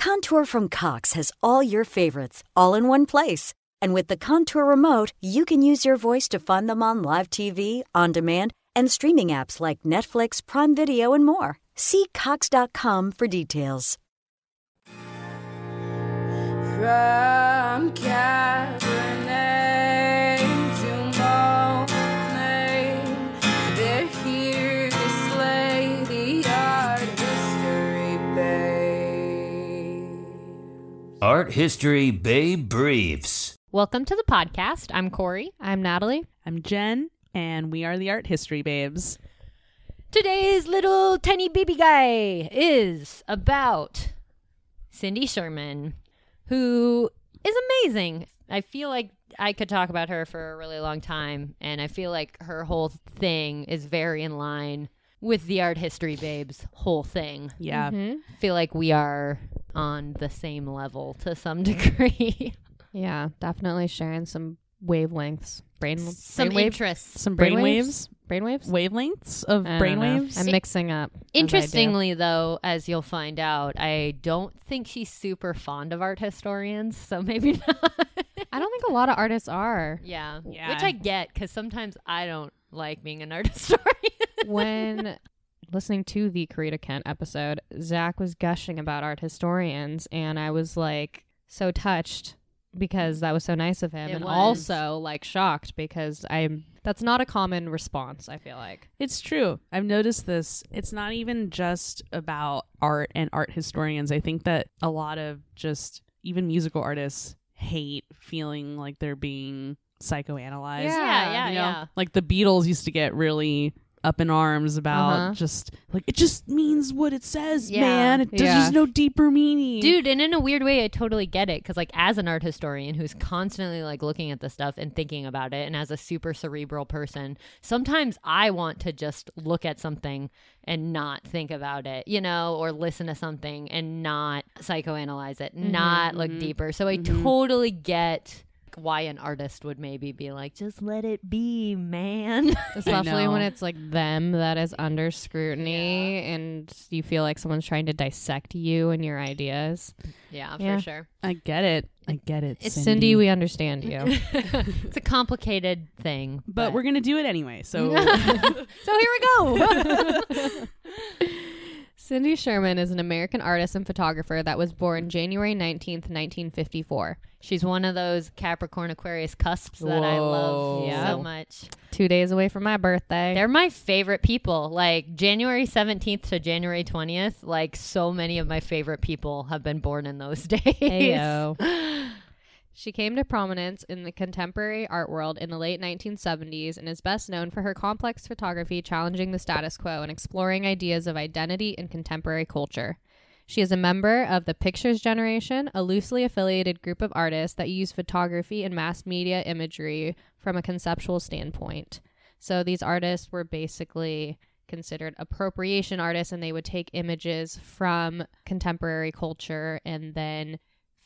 Contour from Cox has all your favorites, all in one place. And with the Contour remote, you can use your voice to find them on live TV, on demand, and streaming apps like Netflix, Prime Video, and more. See Cox.com for details. From Art History Babe Briefs. Welcome to the podcast. I'm Corrie. I'm Natalie. I'm Jen, and we are the Art History Babes. Today's little tiny baby guy is about Cindy Sherman, who is amazing. I feel like I could talk about her for a really long time, and I feel like her whole thing is very in line with the art history babes whole thing. Yeah. I feel like we are on the same level to some degree. Yeah, definitely sharing some wavelengths. Brain some brainwave- interests. Some brainwaves? Brainwaves? Wavelengths of I don't brainwaves? I'm mixing up. as Interestingly, though, as you'll find out, I don't think she's super fond of art historians, so maybe not. I don't think a lot of artists are. yeah. Yeah. which I get because sometimes I don't like being an art historian. when listening to the Corita Kent episode, Zach was gushing about art historians, and I was like so touched because that was so nice of him, It and was. also like shocked because I'm that's not a common response. I feel like It's true. I've noticed this. It's not even just about art and art historians. I think that a lot of just even musical artists hate feeling like they're being psychoanalyzed. yeah, yeah, You know? yeah. Like the Beatles used to get really up in arms about Uh-huh. just like it just means what it says, Yeah. man. It, Yeah. There's no deeper meaning. Dude, and in a weird way, I totally get it because, like, as an art historian who's constantly like looking at the stuff and thinking about it, and as a super cerebral person, sometimes I want to just look at something and not think about it, you know, or listen to something and not psychoanalyze it, not look deeper. So I totally get why an artist would maybe be like, just let it be, man. especially when it's like them that is under scrutiny, and you feel like someone's trying to dissect you and your ideas. yeah, for sure. I get it. I get it. It's Cindy. Cindy, we understand you. it's a complicated thing, but we're gonna do it anyway. So so here we go. Cindy Sherman is an American artist and photographer that was born January 19th, 1954. She's one of those Capricorn Aquarius cusps that I love Whoa. so much. Two days away from my birthday. They're my favorite people. Like January 17th to January 20th, like so many of my favorite people have been born in those days. Heyo. She came to prominence in the contemporary art world in the late 1970s and is best known for her complex photography challenging the status quo and exploring ideas of identity in contemporary culture. She is a member of the Pictures Generation, a loosely affiliated group of artists that use photography and mass media imagery from a conceptual standpoint. So these artists were basically considered appropriation artists and they would take images from contemporary culture and then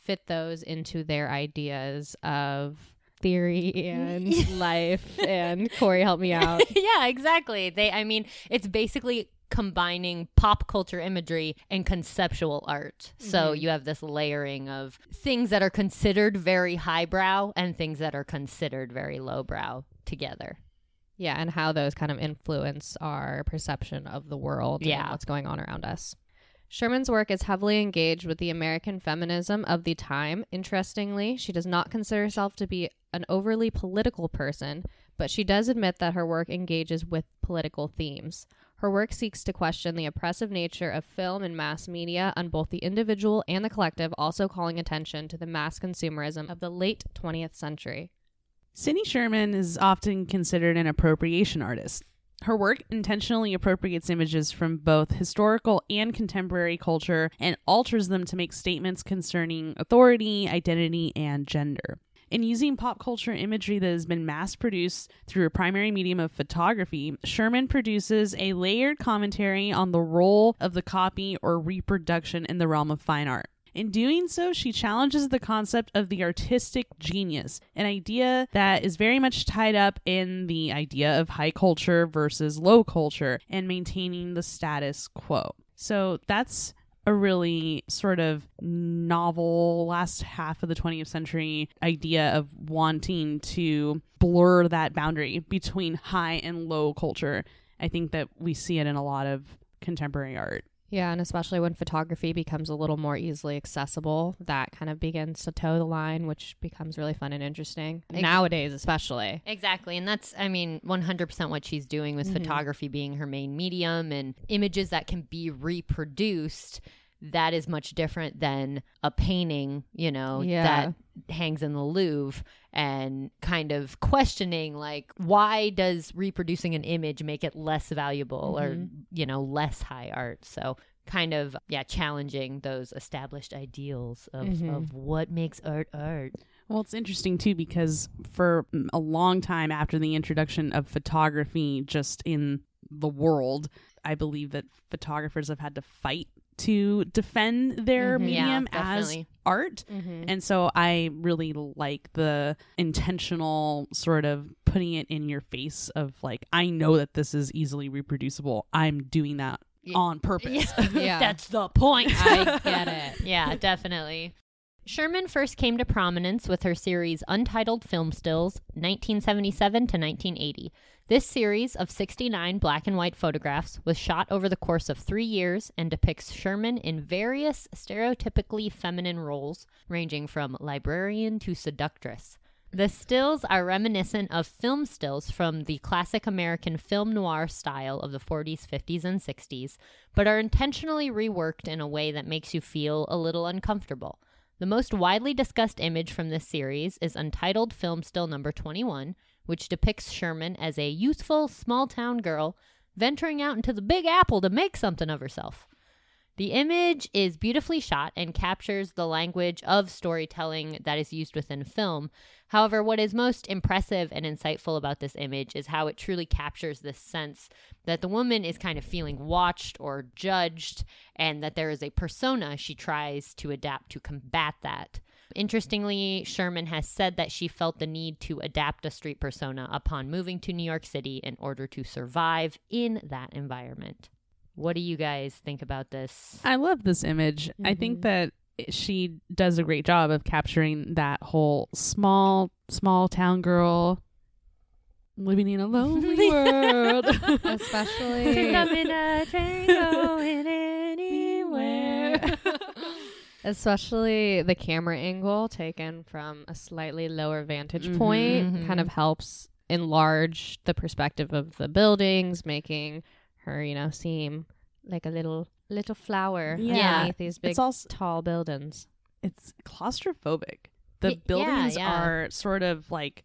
fit those into their ideas of theory and life and Corrie help me out. yeah, exactly. They I mean, it's basically combining pop culture imagery and conceptual art. So mm-hmm. you have this layering of things that are considered very highbrow and things that are considered very lowbrow together. Yeah, and how those kind of influence our perception of the world and Yeah. what's going on around us. Sherman's work is heavily engaged with the American feminism of the time. Interestingly, she does not consider herself to be an overly political person, but she does admit that her work engages with political themes. Her work seeks to question the oppressive nature of film and mass media on both the individual and the collective, also calling attention to the mass consumerism of the late 20th century. Cindy Sherman is often considered an appropriation artist. Her work intentionally appropriates images from both historical and contemporary culture and alters them to make statements concerning authority, identity, and gender. In using pop culture imagery that has been mass produced through a primary medium of photography, Sherman produces a layered commentary on the role of the copy or reproduction in the realm of fine art. In doing so, she challenges the concept of the artistic genius, an idea that is very much tied up in the idea of high culture versus low culture and maintaining the status quo. So that's a really sort of novel last half of the 20th century idea of wanting to blur that boundary between high and low culture. I think that we see it in a lot of contemporary art. Yeah, and especially when photography becomes a little more easily accessible, that kind of begins to toe the line, which becomes really fun and interesting. Ex- Nowadays, especially. Exactly. And that's, I mean, 100% what she's doing with mm-hmm. photography being her main medium and images that can be reproduced. That is much different than a painting, you know, Yeah. that hangs in the Louvre and kind of questioning, like, why does reproducing an image make it less valuable or, you know, less high art? So, kind of, yeah, challenging those established ideals of, of what makes art art. Well, it's interesting too because for a long time after the introduction of photography just in the world, I believe that photographers have had to fight to defend their Mhm. Yeah, medium as art. Mm-hmm. And so I really like the intentional sort of putting it in your face of like, I know that this is easily reproducible. I'm doing that on purpose. Yeah. That's the point. I get it. yeah, definitely. Sherman first came to prominence with her series Untitled Film Stills, 1977 to 1980. This series of 69 black and white photographs was shot over the course of three years and depicts Sherman in various stereotypically feminine roles, ranging from librarian to seductress. The stills are reminiscent of film stills from the classic American film noir style of the 40s, 50s, and 60s, but are intentionally reworked in a way that makes you feel a little uncomfortable. The most widely discussed image from this series is Untitled Film Still Number 21, which depicts Sherman as a youthful, small town girl venturing out into the Big Apple to make something of herself. The image is beautifully shot and captures the language of storytelling that is used within film. However, what is most impressive and insightful about this image is how it truly captures this sense that the woman is kind of feeling watched or judged, and that there is a persona she tries to adapt to combat that. Interestingly, Sherman has said that she felt the need to adapt a street persona upon moving to New York City in order to survive in that environment. What do you guys think about this? I love this image. I think mm-hmm. that she does a great job of capturing that whole small, small town girl living in a lonely world. Especially. Especially the camera angle taken from a slightly lower vantage mm-hmm, point kind mm-hmm. of helps enlarge the perspective of the buildings, making her, you know, seem like a little little flower Yeah. underneath these big It's also tall buildings. it's claustrophobic. The Y- yeah, buildings yeah. are sort of like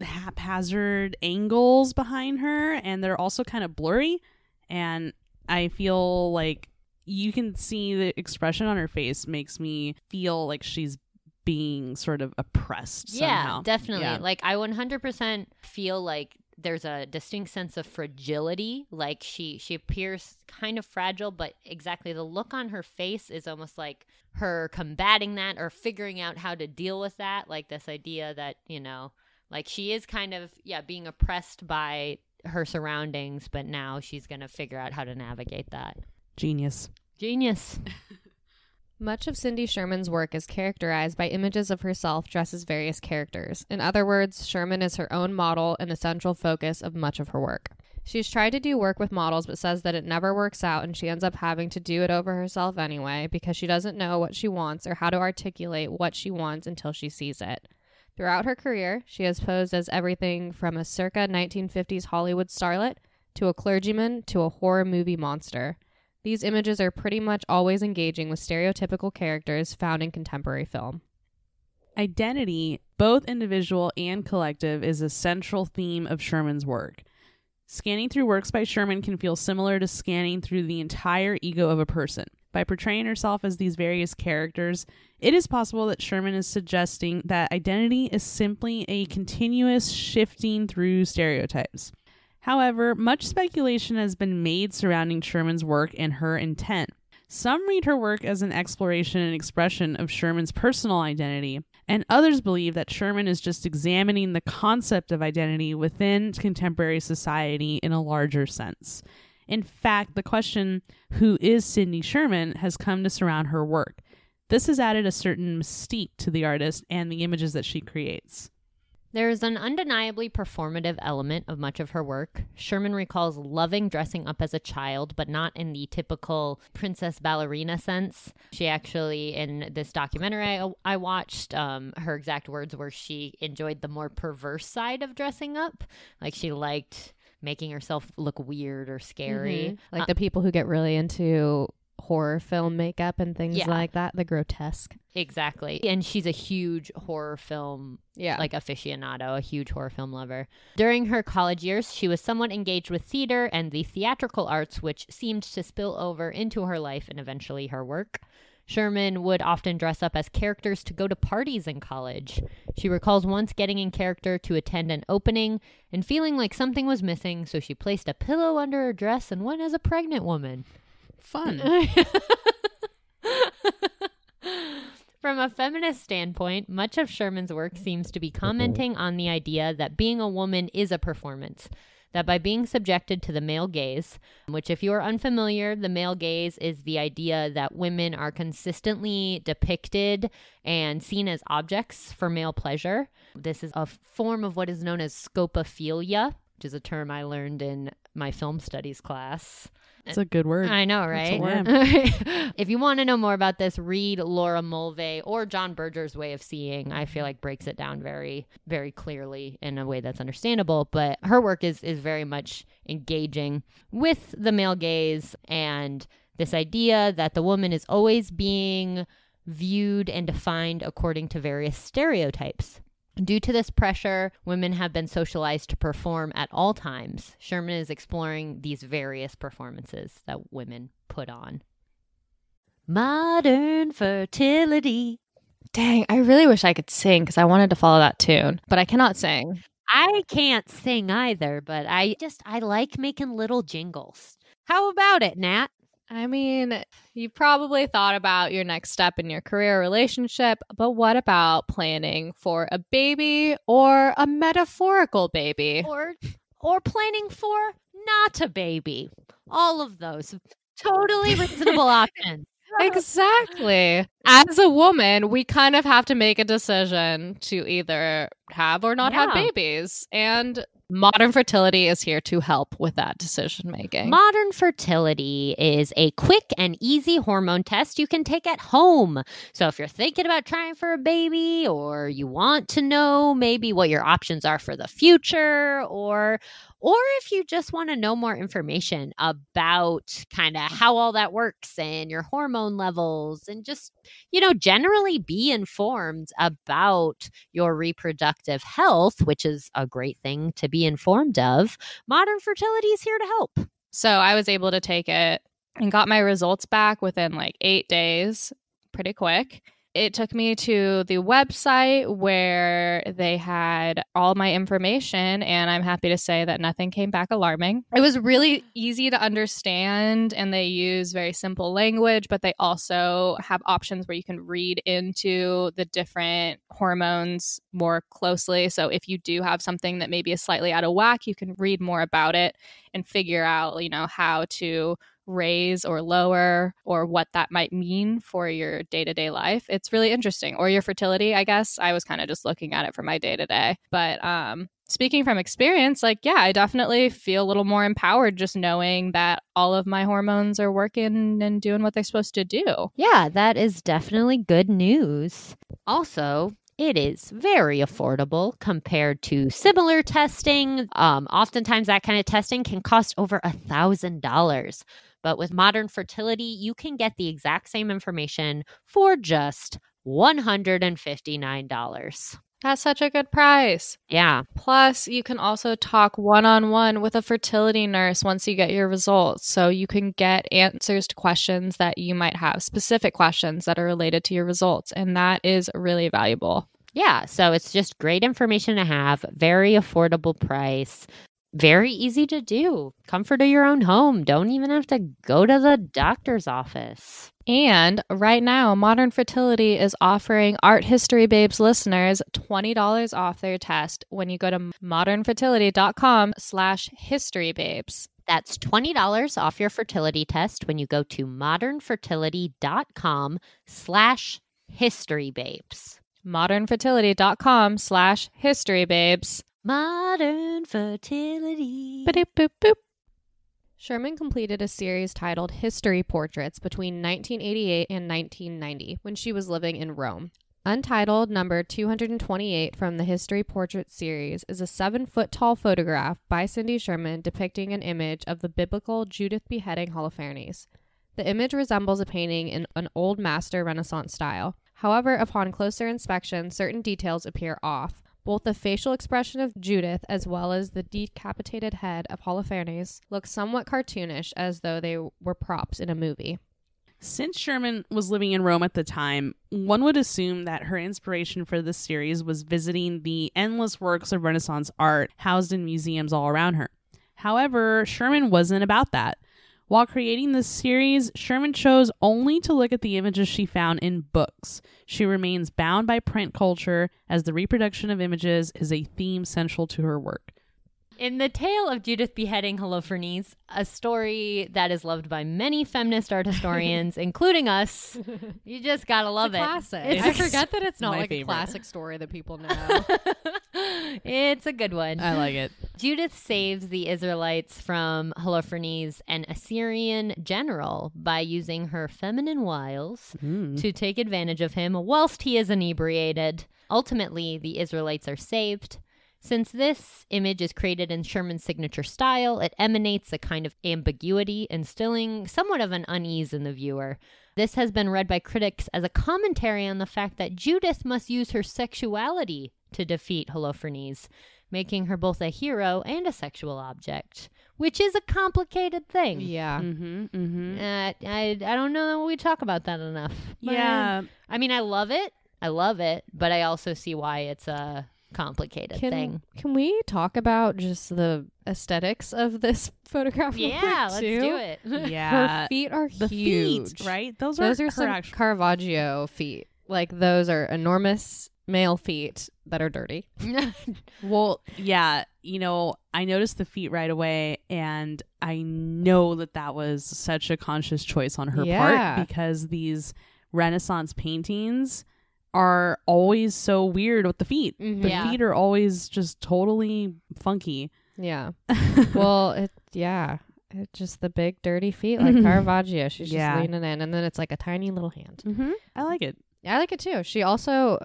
haphazard angles behind her, and they're also kind of blurry. And I feel like you can see the expression on her face makes me feel like she's being sort of oppressed. Yeah, somehow. definitely. Yeah. Like I 100% feel like there's a distinct sense of fragility. Like she she appears kind of fragile, but exactly the look on her face is almost like her combating that or figuring out how to deal with that. Like this idea that you know, like she is kind of yeah being oppressed by her surroundings, but now she's gonna figure out how to navigate that. Genius. Genius. Much of Cindy Sherman's work is characterized by images of herself dressed as various characters. In other words, Sherman is her own model and the central focus of much of her work. She's tried to do work with models but says that it never works out and she ends up having to do it over herself anyway because she doesn't know what she wants or how to articulate what she wants until she sees it. Throughout her career, she has posed as everything from a circa 1950s Hollywood starlet to a clergyman to a horror movie monster. These images are pretty much always engaging with stereotypical characters found in contemporary film. Identity, both individual and collective, is a central theme of Sherman's work. Scanning through works by Sherman can feel similar to scanning through the entire ego of a person. By portraying herself as these various characters, it is possible that Sherman is suggesting that identity is simply a continuous shifting through stereotypes. However, much speculation has been made surrounding Sherman's work and her intent. Some read her work as an exploration and expression of Sherman's personal identity, and others believe that Sherman is just examining the concept of identity within contemporary society in a larger sense. In fact, the question, who is Cindy Sherman, has come to surround her work. This has added a certain mystique to the artist and the images that she creates. There is an undeniably performative element of much of her work. Sherman recalls loving dressing up as a child, but not in the typical princess ballerina sense. She actually, in this documentary I, I watched, um, her exact words were she enjoyed the more perverse side of dressing up. Like she liked making herself look weird or scary. Like Uh, the people who get really into horror film makeup and things Yeah. like that, the grotesque. Exactly. And she's a huge horror film Yeah. like aficionado, a huge horror film lover. During her college years, she was somewhat engaged with theater and the theatrical arts, which seemed to spill over into her life and eventually her work. Sherman would often dress up as characters to go to parties in college. She recalls once getting in character to attend an opening and feeling like something was missing, so she placed a pillow under her dress and went as a pregnant woman. Fun. From a feminist standpoint, much of Sherman's work seems to be mm-hmm. commenting on the idea that being a woman is a performance. That by being subjected to the male gaze, which, if you are unfamiliar, the male gaze is the idea that women are consistently depicted and seen as objects for male pleasure. This is a form of what is known as scopophilia, which is a term I learned in my film studies class. It's a good word. I know, right? if you want to know more about this, read Laura Mulvey or John Berger's Way of Seeing. I feel like breaks it down very, very clearly in a way that's understandable. But her work is is very much engaging with the male gaze and this idea that the woman is always being viewed and defined according to various stereotypes. Due to this pressure, women have been socialized to perform at all times. Sherman is exploring these various performances that women put on. Modern fertility. Dang, I really wish I could sing because I wanted to follow that tune, but I cannot sing. I can't sing either, but I just I like making little jingles. How about it, Nat? I mean, you probably thought about your next step in your career relationship, but what about planning for a baby or a metaphorical baby? Or or planning for not a baby. All of those totally reasonable options. Exactly. As a woman, we kind of have to make a decision to either have or not have babies. And modern fertility is here to help with that decision making. Modern fertility is a quick and easy hormone test you can take at home. So if you're thinking about trying for a baby or you want to know maybe what your options are for the future or or if you just want to know more information about kind of how all that works and your hormone levels and just you know generally be informed about your reproductive health, which is a great thing to be informed of, modern fertility is here to help. So I was able to take it and got my results back within like eight days, pretty quick. It took me to the website where they had all my information, and I'm happy to say that nothing came back alarming. It was really easy to understand, and they use very simple language, but they also have options where you can read into the different hormones more closely. So if you do have something that maybe is slightly out of whack, you can read more about it and figure out, you know, how to raise or lower or what that might mean for your day-to-day life. It's really interesting. Or your fertility, I guess. I was kind of just looking at it for my day-to-day. But um speaking from experience, like yeah, I definitely feel a little more empowered just knowing that all of my hormones are working and doing what they're supposed to do. Yeah, that is definitely good news. Also, it is very affordable compared to similar testing. Um, oftentimes, that kind of testing can cost over a thousand dollars. But with modern fertility, you can get the exact same information for just $159. That's such a good price. Yeah. Plus, you can also talk one on one with a fertility nurse once you get your results. So you can get answers to questions that you might have, specific questions that are related to your results. And that is really valuable. Yeah. So it's just great information to have, very affordable price, very easy to do. Comfort of your own home. Don't even have to go to the doctor's office. And right now, Modern Fertility is offering Art History Babes listeners $20 off their test when you go to modernfertility.com slash historybabes. That's $20 off your fertility test when you go to modernfertility.com slash historybabes. modernfertility.com slash historybabes. Modern fertility. Ba-doop, boop, boop. Sherman completed a series titled History Portraits between 1988 and 1990 when she was living in Rome. Untitled number 228 from the History Portrait series is a seven foot tall photograph by Cindy Sherman depicting an image of the biblical Judith beheading Holofernes. The image resembles a painting in an old master Renaissance style. However, upon closer inspection, certain details appear off. Both the facial expression of Judith as well as the decapitated head of Holofernes look somewhat cartoonish as though they were props in a movie. Since Sherman was living in Rome at the time, one would assume that her inspiration for this series was visiting the endless works of Renaissance art housed in museums all around her. However, Sherman wasn't about that. While creating this series, Sherman chose only to look at the images she found in books. She remains bound by print culture as the reproduction of images is a theme central to her work. In the tale of Judith beheading Holofernes, a story that is loved by many feminist art historians, including us, you just gotta love it. Classic. It's I a- forget that it's not my like a classic story that people know. it's a good one. I like it. Judith saves the Israelites from Holofernes, an Assyrian general, by using her feminine wiles hmm. to take advantage of him whilst he is inebriated. Ultimately, the Israelites are saved. Since this image is created in Sherman's signature style, it emanates a kind of ambiguity, instilling somewhat of an unease in the viewer. This has been read by critics as a commentary on the fact that Judith must use her sexuality to defeat Holofernes, making her both a hero and a sexual object, which is a complicated thing. yeah. Mm-hmm. Mm-hmm. Uh, I, I don't know that we talk about that enough. Yeah. I mean, I love it. I love it, but I also see why it's a complicated Can, thing. can we talk about just the aesthetics of this photograph? Yeah, quick, let's too? do it. Yeah. Her feet are the huge. feet, right? Those, are Those are, are her some actual- Caravaggio feet. Like those are enormous male feet that are dirty. Well, yeah, you know, I noticed the feet right away, and I know that that was such a conscious choice on her Yeah. part because these Renaissance paintings are always so weird with the feet. Mhm. The Yeah. feet are always just totally funky. Yeah. well, it yeah. It's just the big dirty feet like Caravaggio. She's Yeah. just leaning in, and then it's like a tiny little hand. mm-hmm. I like it. I like it too. She also,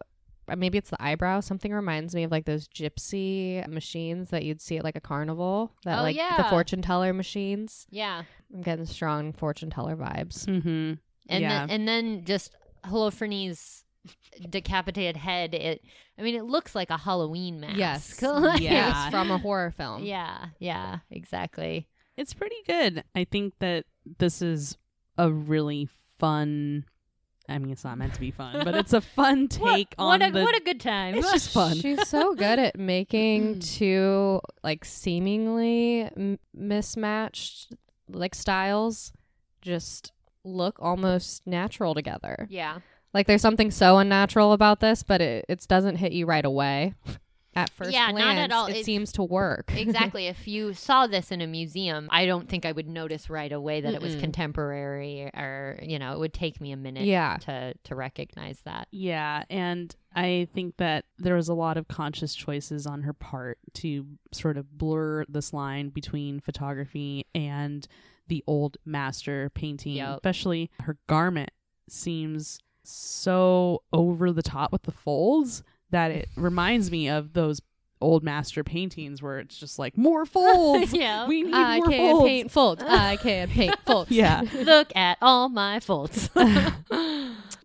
maybe it's the eyebrow. Something reminds me of like those gypsy machines that you'd see at like a carnival. That Oh, like the fortune teller machines. yeah. I'm getting strong fortune teller vibes. Mm-hmm. and Yeah. then and then just Holofernes decapitated head it i mean it looks like a halloween mask Yes. Like- Yeah. It's from a horror film. yeah yeah exactly It's pretty good. I think that this is a really fun. I mean, it's not meant to be fun, but it's a fun take what, on what a the. what a good time it's just fun. She's so good at making mm. two like seemingly m- mismatched like styles just look almost natural together. yeah Like there's something so unnatural about this, but it it doesn't hit you right away. At first Yeah, not at glance, all. It, It- seems to work. exactly if you saw this in a museum i don't think i would notice right away that it was contemporary or you know it would take me a minute Yeah. to to recognize that Yeah, and I think that there was a lot of conscious choices on her part to sort of blur this line between photography and the old master painting. Yep. Especially her garment seems so over the top with the folds that it reminds me of those old master paintings where it's just like more folds. yeah We need I more can folds. paint folds. I can paint folds. Yeah. look at all my folds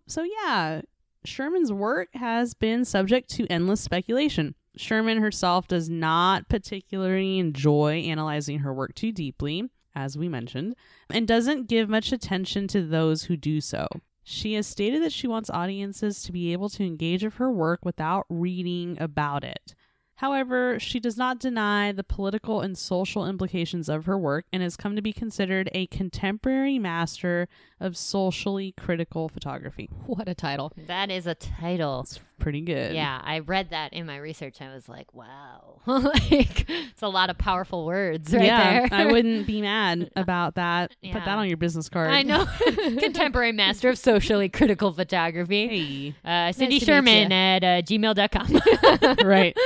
so yeah, Sherman's work has been subject to endless speculation. Sherman herself does not particularly enjoy analyzing her work too deeply, as we mentioned, and doesn't give much attention to those who do so. She has stated that she wants audiences to be able to engage with her work without reading about it. However, she does not deny the political and social implications of her work and has come to be considered a contemporary master of socially critical photography. What a title. That is a title. It's pretty good. Yeah, I read that in my research. I was like, wow. like, it's a lot of powerful words right yeah, there. I wouldn't be mad about that. Put that on your business card. I know. Contemporary master of socially critical Hey. photography. Uh, Cindy to meet Sherman ya. at uh, gmail.com. right.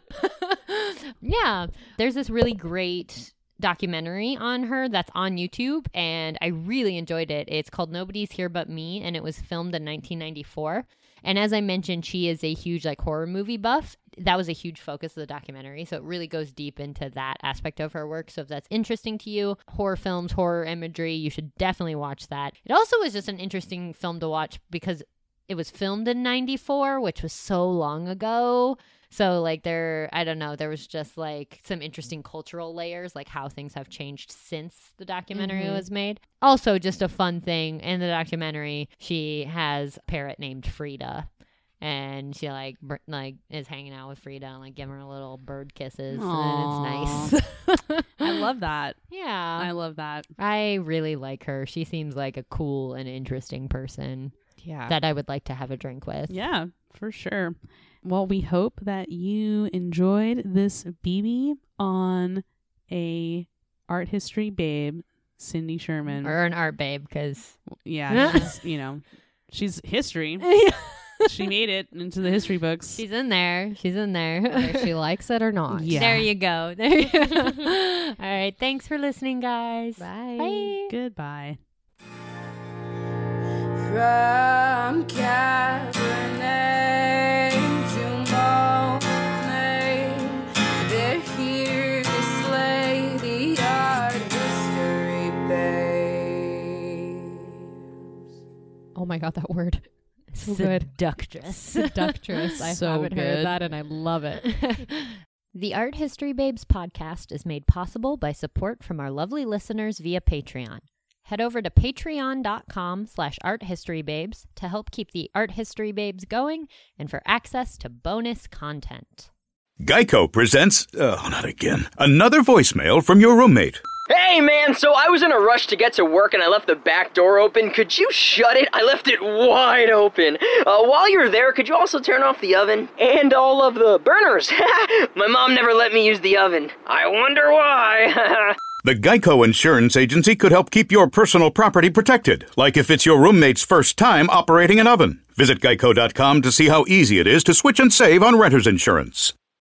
yeah. There's this really great documentary on her that's on YouTube, and I really enjoyed it. It's called Nobody's Here But Me, and it was filmed in 1994. And as I mentioned, she is a huge like horror movie buff. That was a huge focus of the documentary. So it really goes deep into that aspect of her work. So if that's interesting to you, horror films, horror imagery, you should definitely watch that. It also was just an interesting film to watch because it was filmed in 94, which was so long ago. So like there I don't know, there was just like some interesting cultural layers like how things have changed since the documentary Mhm. was made. Also just a fun thing in the documentary, she has a parrot named Frida and she like br- like is hanging out with Frida and like giving her little bird kisses Aw. and it's nice. I love that. Yeah. I love that. I really like her. She seems like a cool and interesting person Yeah. that I would like to have a drink with. Yeah, for sure. Well, we hope that you enjoyed this BB on a art history babe, Cindy Sherman. Or an art babe because yeah, she's, you know, she's history. she made it into the history books. she's in there. She's in there. Whether she likes it or not. Yeah. There you go. There you go. All right. Thanks for listening, guys. Bye. Bye. Goodbye. From Cabernet Oh my god, that word. So good. Seductress. Seductress. I So haven't good. heard that and I love it. the Art History Babes podcast is made possible by support from our lovely listeners via Patreon. Head over to patreon.com slash arthistorybabes to help keep the Art History Babes going and for access to bonus content. Geico presents. Oh, not again. Another voicemail from your roommate. Hey man, so I was in a rush to get to work and I left the back door open. Could you shut it? I left it wide open. Uh, while you're there, could you also turn off the oven? And all of the burners. My mom never let me use the oven. I wonder why. The Geico Insurance Agency could help keep your personal property protected, like if it's your roommate's first time operating an oven. Visit geico.com to see how easy it is to switch and save on renter's insurance.